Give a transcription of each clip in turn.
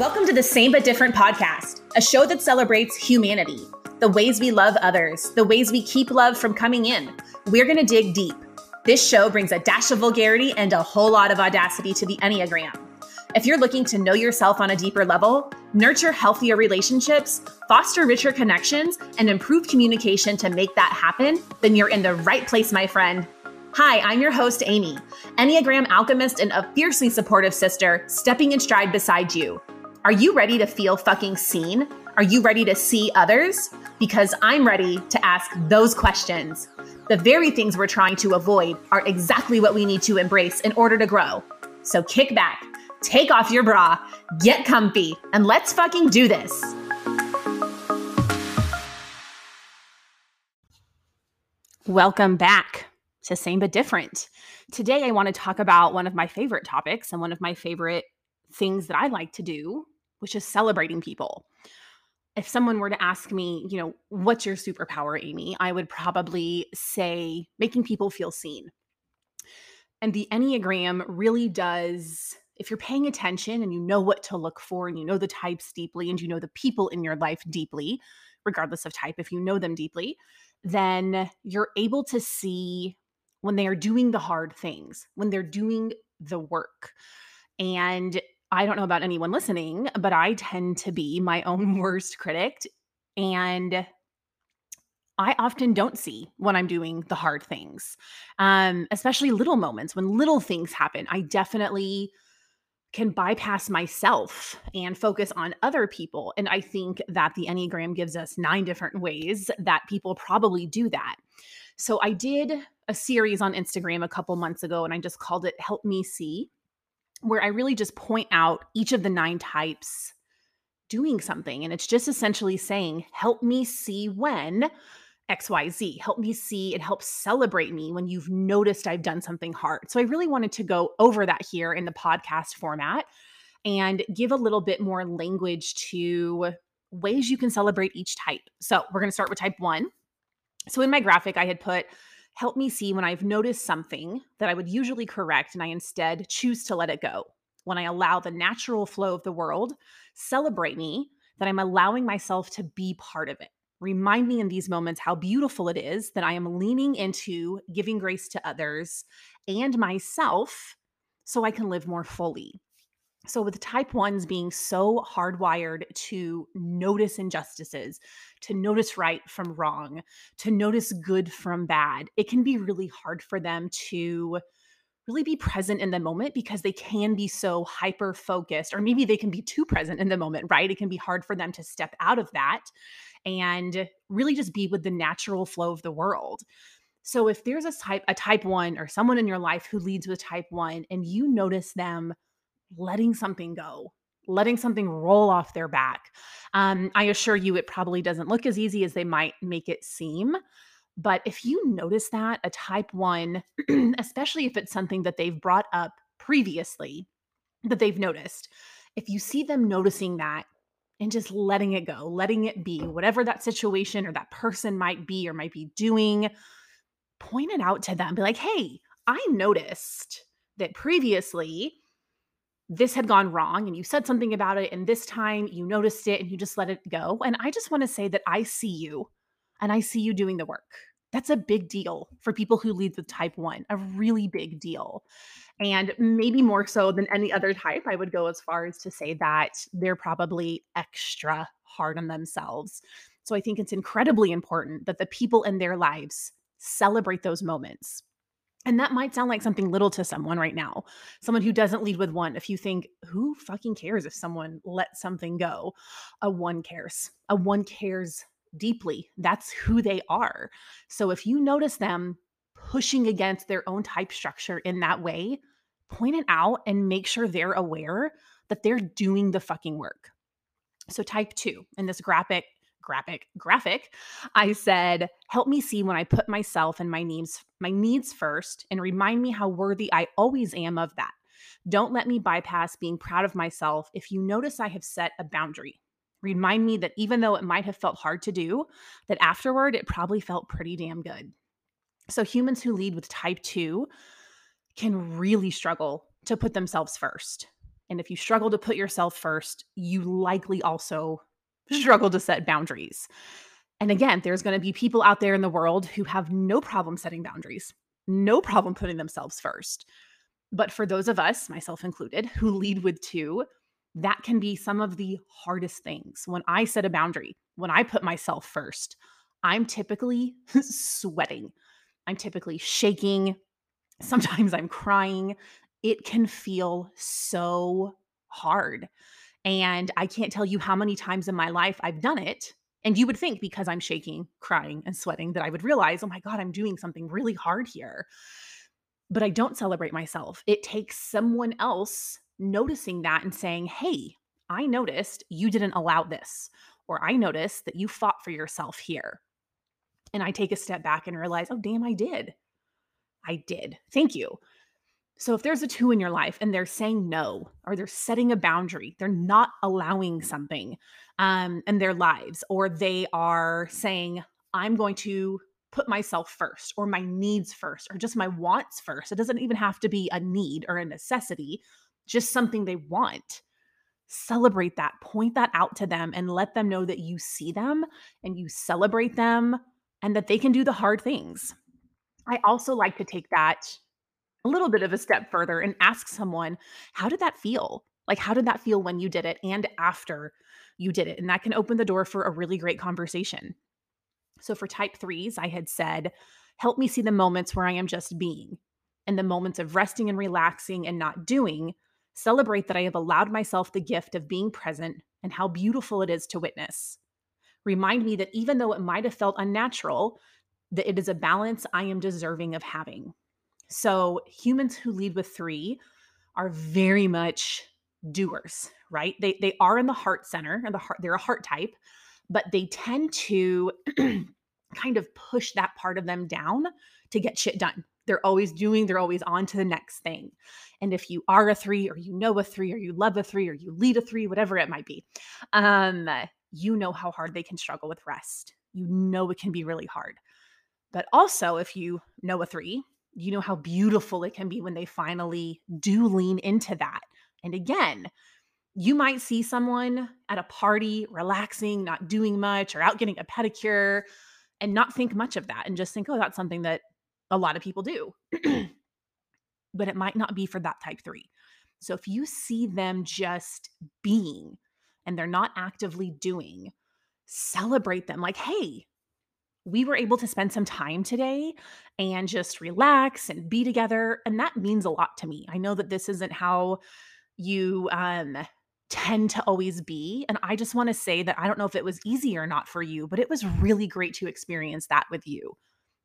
Welcome to the Same But Different podcast, a show that celebrates humanity, the ways we love others, the ways we keep love from coming in. We're going to dig deep. This show brings a dash of vulgarity and a whole lot of audacity to the Enneagram. If you're looking to know yourself on a deeper level, nurture healthier relationships, foster richer connections, and improve communication to make that happen, then you're in the right place, my friend. Hi, I'm your host, Amy, Enneagram alchemist and a fiercely supportive sister, stepping in stride beside you. Are you ready to feel fucking seen? Are you ready to see others? Because I'm ready to ask those questions. The very things we're trying to avoid are exactly what we need to embrace in order to grow. So kick back, take off your bra, get comfy, and let's fucking do this. Welcome back to Same But Different. Today, I want to talk about one of my favorite topics and one of my favorite things that I like to do, which is celebrating people. If someone were to ask me, you know, what's your superpower, Amy? I would probably say making people feel seen. And the Enneagram really does, if you're paying attention and you know what to look for and you know the types deeply and you know the people in your life deeply, regardless of type, if you know them deeply, then you're able to see when they are doing the hard things, when they're doing the work. And I don't know about anyone listening, but I tend to be my own worst critic. And I often don't see when I'm doing the hard things, um, especially little moments when little things happen. I definitely can bypass myself and focus on other people. And I think that the Enneagram gives us nine different ways that people probably do that. So I did a series on Instagram a couple months ago and I just called it Help Me See where I really just point out each of the nine types doing something. And it's just essentially saying, help me see when XYZ, help me see and help celebrate me when you've noticed I've done something hard. So I really wanted to go over that here in the podcast format and give a little bit more language to ways you can celebrate each type. So we're going to start with type one. So in my graphic, I had put help me see when I've noticed something that I would usually correct and I instead choose to let it go. When I allow the natural flow of the world celebrate me, that I'm allowing myself to be part of it. Remind me in these moments how beautiful it is that I am leaning into giving grace to others and myself so I can live more fully. So, with type ones being so hardwired to notice injustices, to notice right from wrong, to notice good from bad, it can be really hard for them to really be present in the moment because they can be so hyper focused, or maybe they can be too present in the moment, right? It can be hard for them to step out of that and really just be with the natural flow of the world. So, if there's a type, a type one, or someone in your life who leads with type one, and you notice them letting something go, letting something roll off their back. Um, I assure you, it probably doesn't look as easy as they might make it seem. But if you notice that, a type one, especially if it's something that they've brought up previously, that they've noticed, if you see them noticing that and just letting it go, letting it be, whatever that situation or that person might be or might be doing, point it out to them. Be like, hey, I noticed that previously this had gone wrong and you said something about it and this time you noticed it and you just let it go. And i just want to say that i see you and i see you doing the work. That's a big deal for people who lead with type 1 a really big deal. And maybe more so than any other type i would go as far as to say that they're probably extra hard on themselves. So i think it's incredibly important that the people in their lives celebrate those moments and that might sound like something little to someone right now, someone who doesn't lead with one. If you think, who fucking cares if someone lets something go? A one cares. A one cares deeply. That's who they are. So if you notice them pushing against their own type structure in that way, point it out and make sure they're aware that they're doing the fucking work. So type two in this graphic graphic graphic i said help me see when i put myself and my needs my needs first and remind me how worthy i always am of that. Don't let me bypass being proud of myself if you notice i have set a boundary. Remind me that even though it might have felt hard to do that afterward it probably felt pretty damn good. So humans who lead with type 2 can really struggle to put themselves first. And if you struggle to put yourself first, you likely also struggle to set boundaries. And again, there's going to be people out there in the world who have no problem setting boundaries, no problem putting themselves first. But for those of us, myself included, who lead with two, that can be some of the hardest things. When I set a boundary, when I put myself first, I'm typically sweating. I'm typically shaking. Sometimes I'm crying. It can feel so hard. And I can't tell you how many times in my life I've done it. And you would think because I'm shaking, crying, and sweating that I would realize, oh my God, I'm doing something really hard here. But I don't celebrate myself. It takes someone else noticing that and saying, hey, I noticed you didn't allow this, or I noticed that you fought for yourself here. And I take a step back and realize, oh, damn, I did. I did. Thank you. So if there's a two in your life and they're saying no, or they're setting a boundary, they're not allowing something um, in their lives, or they are saying, I'm going to put myself first, or my needs first, or just my wants first. It doesn't even have to be a need or a necessity, just something they want. Celebrate that, point that out to them, and let them know that you see them and you celebrate them and that they can do the hard things. I also like to take that a little bit of a step further and ask someone, how did that feel? Like, how did that feel when you did it and after you did it? And that can open the door for a really great conversation. So, for type threes, I had said, help me see the moments where I am just being and the moments of resting and relaxing and not doing. Celebrate that I have allowed myself the gift of being present and how beautiful it is to witness. Remind me that even though it might have felt unnatural, that it is a balance I am deserving of having. So, humans who lead with three are very much doers, right? They they are in the heart center, and the heart they're a heart type, but they tend to kind of push that part of them down to get shit done. They're always doing, they're always on to the next thing. And if you are a three, or you know a three, or you love a three, or you lead a three, whatever it might be, um, you know how hard they can struggle with rest. You know it can be really hard. But also, if you know a three, you know how beautiful it can be when they finally do lean into that. And again, you might see someone at a party relaxing, not doing much, or out getting a pedicure and not think much of that and just think, oh, that's something that a lot of people do. but it might not be for that type three. So if you see them just being and they're not actively doing, celebrate them like, hey, we were able to spend some time today and just relax and be together. And that means a lot to me. I know that this isn't how you um, tend to always be. And I just want to say that I don't know if it was easy or not for you, but it was really great to experience that with you.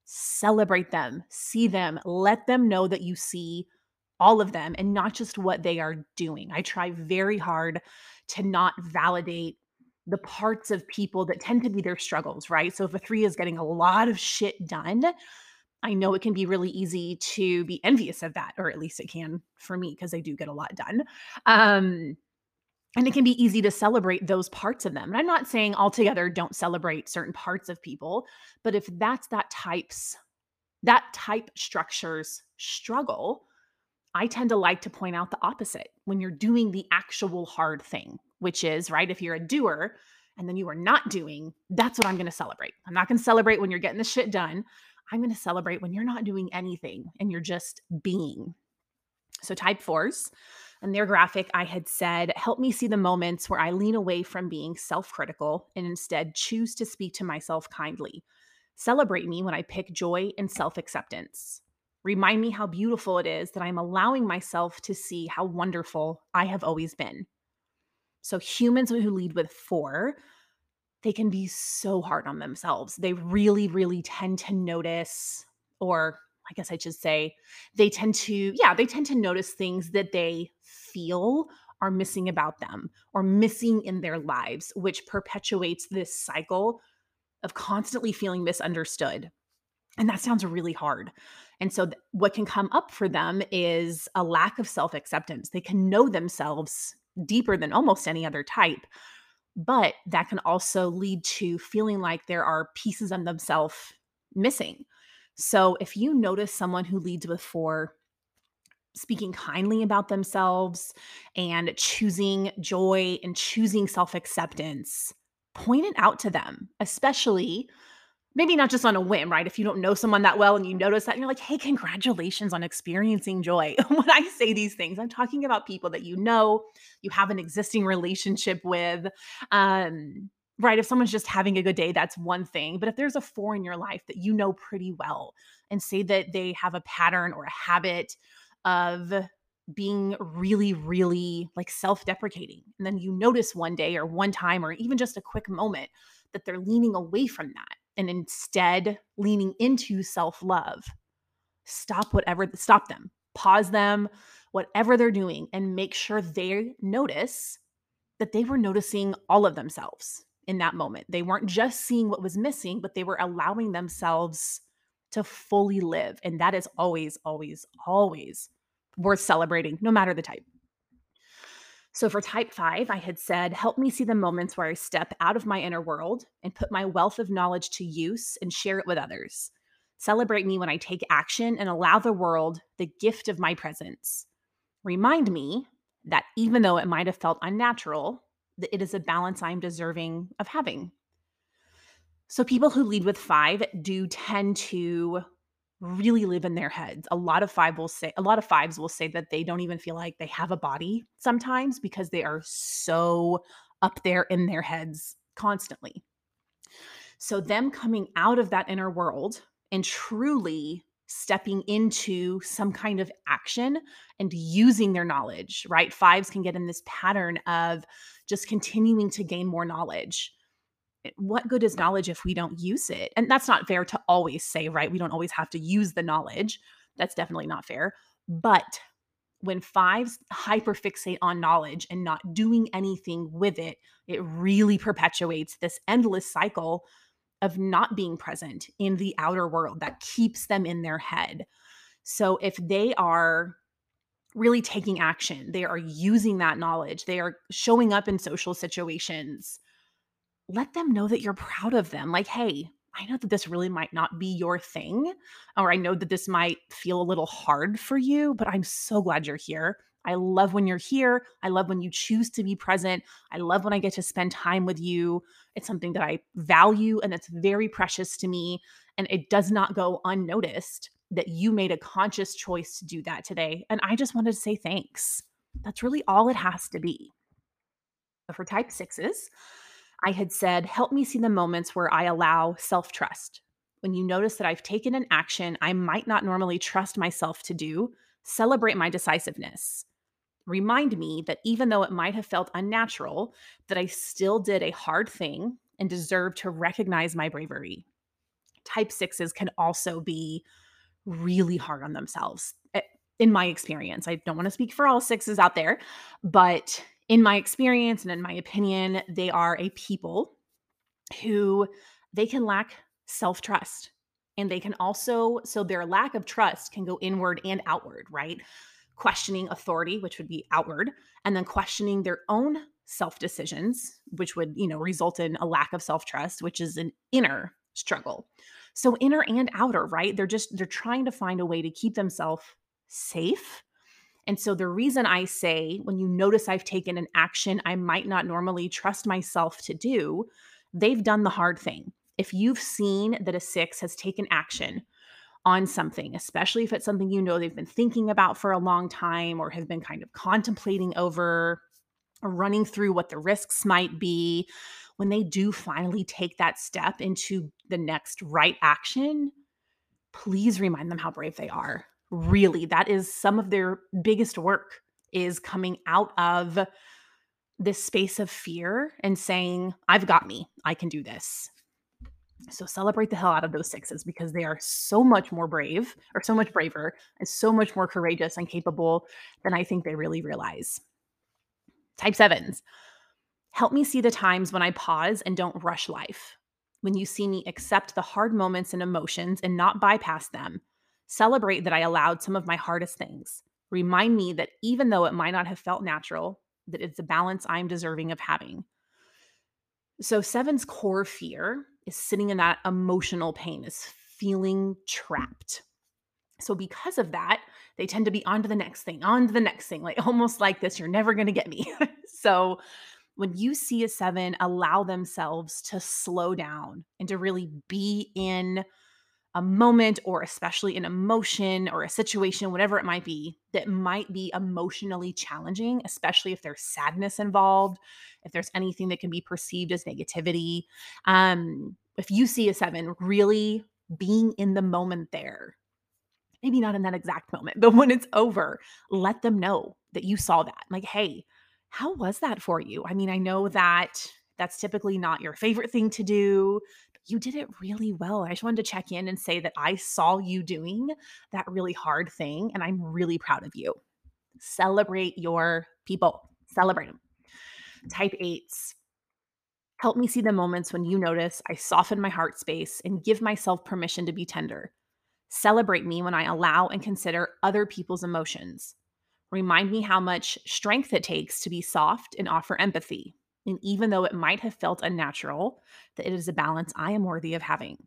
Celebrate them, see them, let them know that you see all of them and not just what they are doing. I try very hard to not validate the parts of people that tend to be their struggles, right? So if a three is getting a lot of shit done, I know it can be really easy to be envious of that, or at least it can for me because I do get a lot done. Um, and it can be easy to celebrate those parts of them. And I'm not saying altogether don't celebrate certain parts of people, but if that's that type's that type structure's struggle, I tend to like to point out the opposite when you're doing the actual hard thing, which is, right, if you're a doer and then you are not doing, that's what I'm going to celebrate. I'm not going to celebrate when you're getting the shit done. I'm going to celebrate when you're not doing anything and you're just being. So, type fours, and their graphic, I had said, help me see the moments where I lean away from being self critical and instead choose to speak to myself kindly. Celebrate me when I pick joy and self acceptance. Remind me how beautiful it is that I'm allowing myself to see how wonderful I have always been. So, humans who lead with four, they can be so hard on themselves. They really, really tend to notice, or I guess I should say, they tend to, yeah, they tend to notice things that they feel are missing about them or missing in their lives, which perpetuates this cycle of constantly feeling misunderstood. And that sounds really hard. And so, th- what can come up for them is a lack of self acceptance. They can know themselves deeper than almost any other type, but that can also lead to feeling like there are pieces of themselves missing. So, if you notice someone who leads with four, speaking kindly about themselves and choosing joy and choosing self acceptance, point it out to them, especially maybe not just on a whim, right? If you don't know someone that well and you notice that, and you're like, hey, congratulations on experiencing joy. when I say these things, I'm talking about people that you know, you have an existing relationship with. Um, right? If someone's just having a good day, that's one thing. But if there's a four in your life that you know pretty well and say that they have a pattern or a habit of being really, really like self deprecating, and then you notice one day or one time or even just a quick moment that they're leaning away from that and instead leaning into self love, stop whatever, stop them, pause them, whatever they're doing, and make sure they notice that they were noticing all of themselves in that moment. They weren't just seeing what was missing, but they were allowing themselves to fully live. And that is always, always, always worth celebrating, no matter the type. So for type five, I had said, help me see the moments where I step out of my inner world and put my wealth of knowledge to use and share it with others. Celebrate me when I take action and allow the world the gift of my presence. Remind me that even though it might have felt unnatural, that it is a balance I'm deserving of having. So people who lead with five do tend to really live in their heads. A lot of five will say a lot of fives will say that they don't even feel like they have a body sometimes because they are so up there in their heads constantly. So them coming out of that inner world and truly stepping into some kind of action and using their knowledge, right? Fives can get in this pattern of just continuing to gain more knowledge Eh, what good is mm. knowledge if we don't use it? And that's not fair to always say, right? We don't always have to use the knowledge. That's definitely not fair. But when fives hyperfixate on knowledge and not doing anything with it, it really perpetuates this endless cycle of not being present in the outer world that keeps them in their head. So if they are really taking action, they are using that knowledge, they are showing up in social situations let them know that you're proud of them. Like, hey, I know that this really might not be your thing, or I know that this might feel a little hard for you, but I'm so glad you're here. I love when you're here. I love when you choose to be present. I love when I get to spend time with you. It's something that I value and it's very precious to me. And it does not go unnoticed that you made a conscious choice to do that today. And I just wanted to say thanks. That's really all it has to be. For type sixes, I had said, Help me see the moments where I allow self trust. When you notice that I've taken an action I might not normally trust myself to do, celebrate my decisiveness. Remind me that even though it might have felt unnatural, that I still did a hard thing and deserve to recognize my bravery. Type sixes can also be really hard on themselves. Eh, in my experience, I don't want to speak for all sixes out there, but in my experience and in my opinion, they are a people who they can lack self trust. And they can also, so their lack of trust can go inward and outward, right? Questioning authority, which would be outward, and then questioning their own self decisions, which would, you know, result in a lack of self trust, which is an inner struggle. So inner and outer, right? They're just, they're trying to find a way to keep themselves safe and so, the reason I say when you notice I've taken an action I might not normally trust myself to do, they've done the hard thing. If you've seen that a six has taken action on something, especially if it's something you know they've been thinking about for a long time or have been kind of contemplating over, running through what the risks might be, when they do finally take that step into the next right action, please remind them how brave they are really that is some of their biggest work is coming out of this space of fear and saying i've got me. I can do this. So celebrate the hell out of those sixes because they are so much more brave or so much braver and so much more courageous and capable than i think they really realize. Type sevens. Help me see the times when i pause and don't rush life. When you see me accept the hard moments and emotions and not bypass them Celebrate that I allowed some of my hardest things. Remind me that even though it might not have felt natural, that it's a balance I'm deserving of having. So, seven's core fear is sitting in that emotional pain, is feeling trapped. So, because of that, they tend to be on to the next thing, on to the next thing, like almost like this, you're never going to get me. so, when you see a seven allow themselves to slow down and to really be in a moment or especially an emotion or a situation, whatever it might be, that might be emotionally challenging, especially if there's sadness involved, if there's anything that can be perceived as negativity. Um, if you see a seven really being in the moment there, maybe not in that exact moment, but when it's over, let them know that you saw that. Like, hey, how was that for you? I mean, I know that that's typically not your favorite thing to do you did it really well. I just wanted to check in and say that I saw you doing that really hard thing and I'm really proud of you. Celebrate your people, celebrate them. Type eights. Help me see the moments when you notice I soften my heart space and give myself permission to be tender. Celebrate me when I allow and consider other people's emotions. Remind me how much strength it takes to be soft and offer empathy. And even though it might have felt unnatural, that it is a balance I am worthy of having.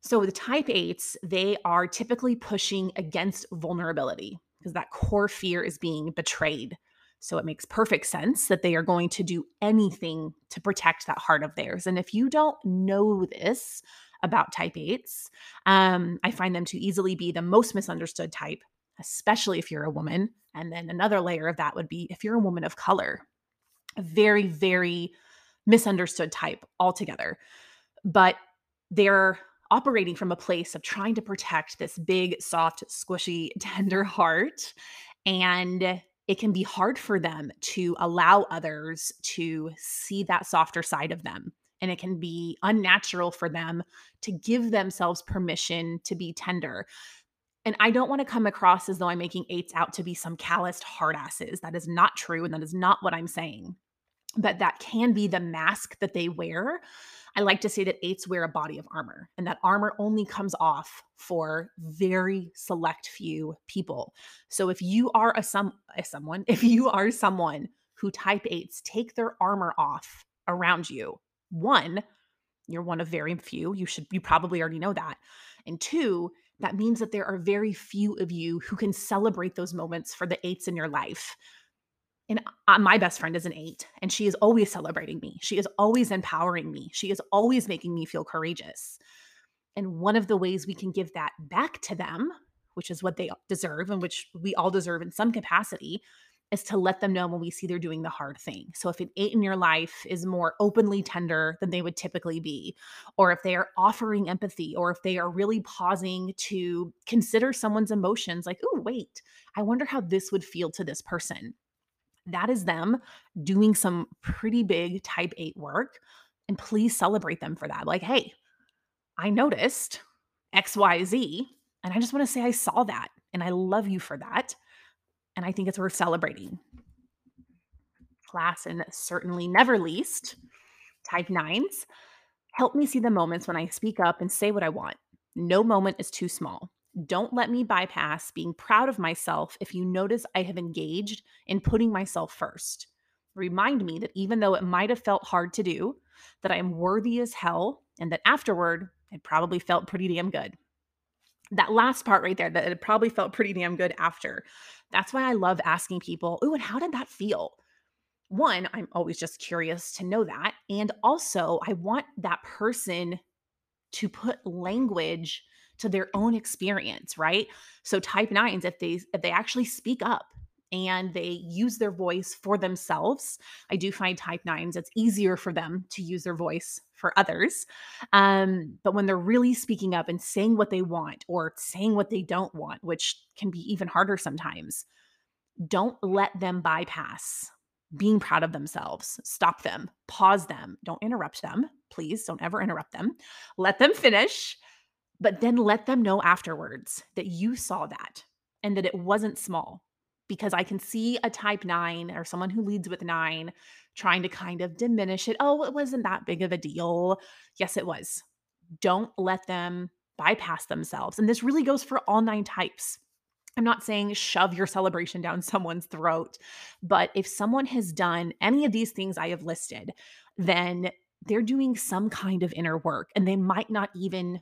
So, with type eights, they are typically pushing against vulnerability because that core fear is being betrayed. So, it makes perfect sense that they are going to do anything to protect that heart of theirs. And if you don't know this about type eights, um, I find them to easily be the most misunderstood type, especially if you're a woman. And then another layer of that would be if you're a woman of color very, very misunderstood type altogether. But they're operating from a place of trying to protect this big, soft, squishy, tender heart. And it can be hard for them to allow others to see that softer side of them. And it can be unnatural for them to give themselves permission to be tender. And I don't want to come across as though I'm making eights out to be some calloused hard asses. That is not true. And that is not what I'm saying. But that can be the mask that they wear. I like to say that eights wear a body of armor, and that armor only comes off for very select few people. So if you are a some a someone, if you are someone who type eights take their armor off around you, one, you're one of very few. You should you probably already know that. And two, that means that there are very few of you who can celebrate those moments for the eights in your life. And uh, my best friend is an eight, and she is always celebrating me. She is always empowering me. She is always making me feel courageous. And one of the ways we can give that back to them, which is what they deserve and which we all deserve in some capacity, is to let them know when we see they're doing the hard thing. So if an eight in your life is more openly tender than they would typically be, or if they are offering empathy, or if they are really pausing to consider someone's emotions, like, oh, wait, I wonder how this would feel to this person. That is them doing some pretty big type eight work. And please celebrate them for that. Like, hey, I noticed XYZ, and I just want to say I saw that and I love you for that. And I think it's worth celebrating. Last and certainly never least, type nines. Help me see the moments when I speak up and say what I want. No moment is too small. Don't let me bypass being proud of myself if you notice I have engaged in putting myself first. Remind me that even though it might have felt hard to do, that I am worthy as hell and that afterward it probably felt pretty damn good. That last part right there, that it probably felt pretty damn good after. That's why I love asking people, oh, and how did that feel? One, I'm always just curious to know that. And also, I want that person to put language to their own experience, right? So type 9s if they if they actually speak up and they use their voice for themselves. I do find type nines, it's easier for them to use their voice for others. Um, but when they're really speaking up and saying what they want or saying what they don't want, which can be even harder sometimes, don't let them bypass being proud of themselves. Stop them, pause them, don't interrupt them. Please don't ever interrupt them. Let them finish but then let them know afterwards that you saw that and that it wasn't small. Because I can see a type nine or someone who leads with nine trying to kind of diminish it. Oh, it wasn't that big of a deal. Yes, it was. Don't let them bypass themselves. And this really goes for all nine types. I'm not saying shove your celebration down someone's throat, but if someone has done any of these things I have listed, then they're doing some kind of inner work and they might not even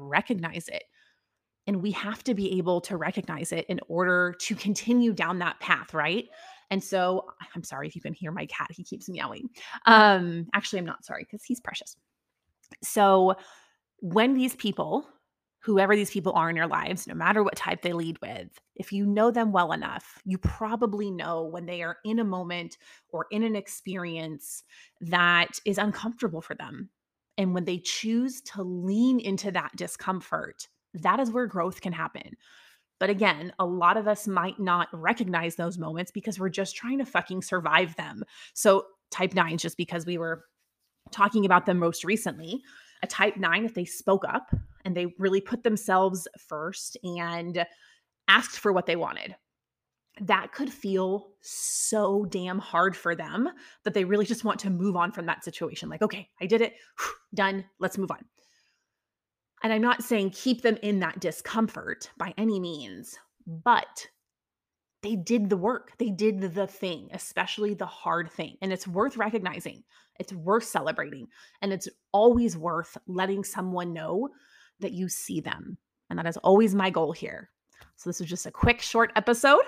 recognize it. And we have to be able to recognize it in order to continue down that path, right? And so I'm sorry if you can hear my cat, he keeps meowing. Um, actually, I'm not sorry because he's precious. So when these people, whoever these people are in your lives, no matter what type they lead with, if you know them well enough, you probably know when they are in a moment or in an experience that is uncomfortable for them. And when they choose to lean into that discomfort, that is where growth can happen. But again, a lot of us might not recognize those moments because we're just trying to fucking survive them. So, type nines, just because we were talking about them most recently, a type nine, if they spoke up and they really put themselves first and asked for what they wanted, that could feel so damn hard for them that they really just want to move on from that situation. Like, okay, I did it, done, let's move on. And I'm not saying keep them in that discomfort by any means, but they did the work. They did the thing, especially the hard thing. And it's worth recognizing, it's worth celebrating, and it's always worth letting someone know that you see them. And that is always my goal here. So, this was just a quick, short episode.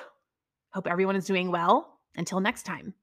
Hope everyone is doing well. Until next time.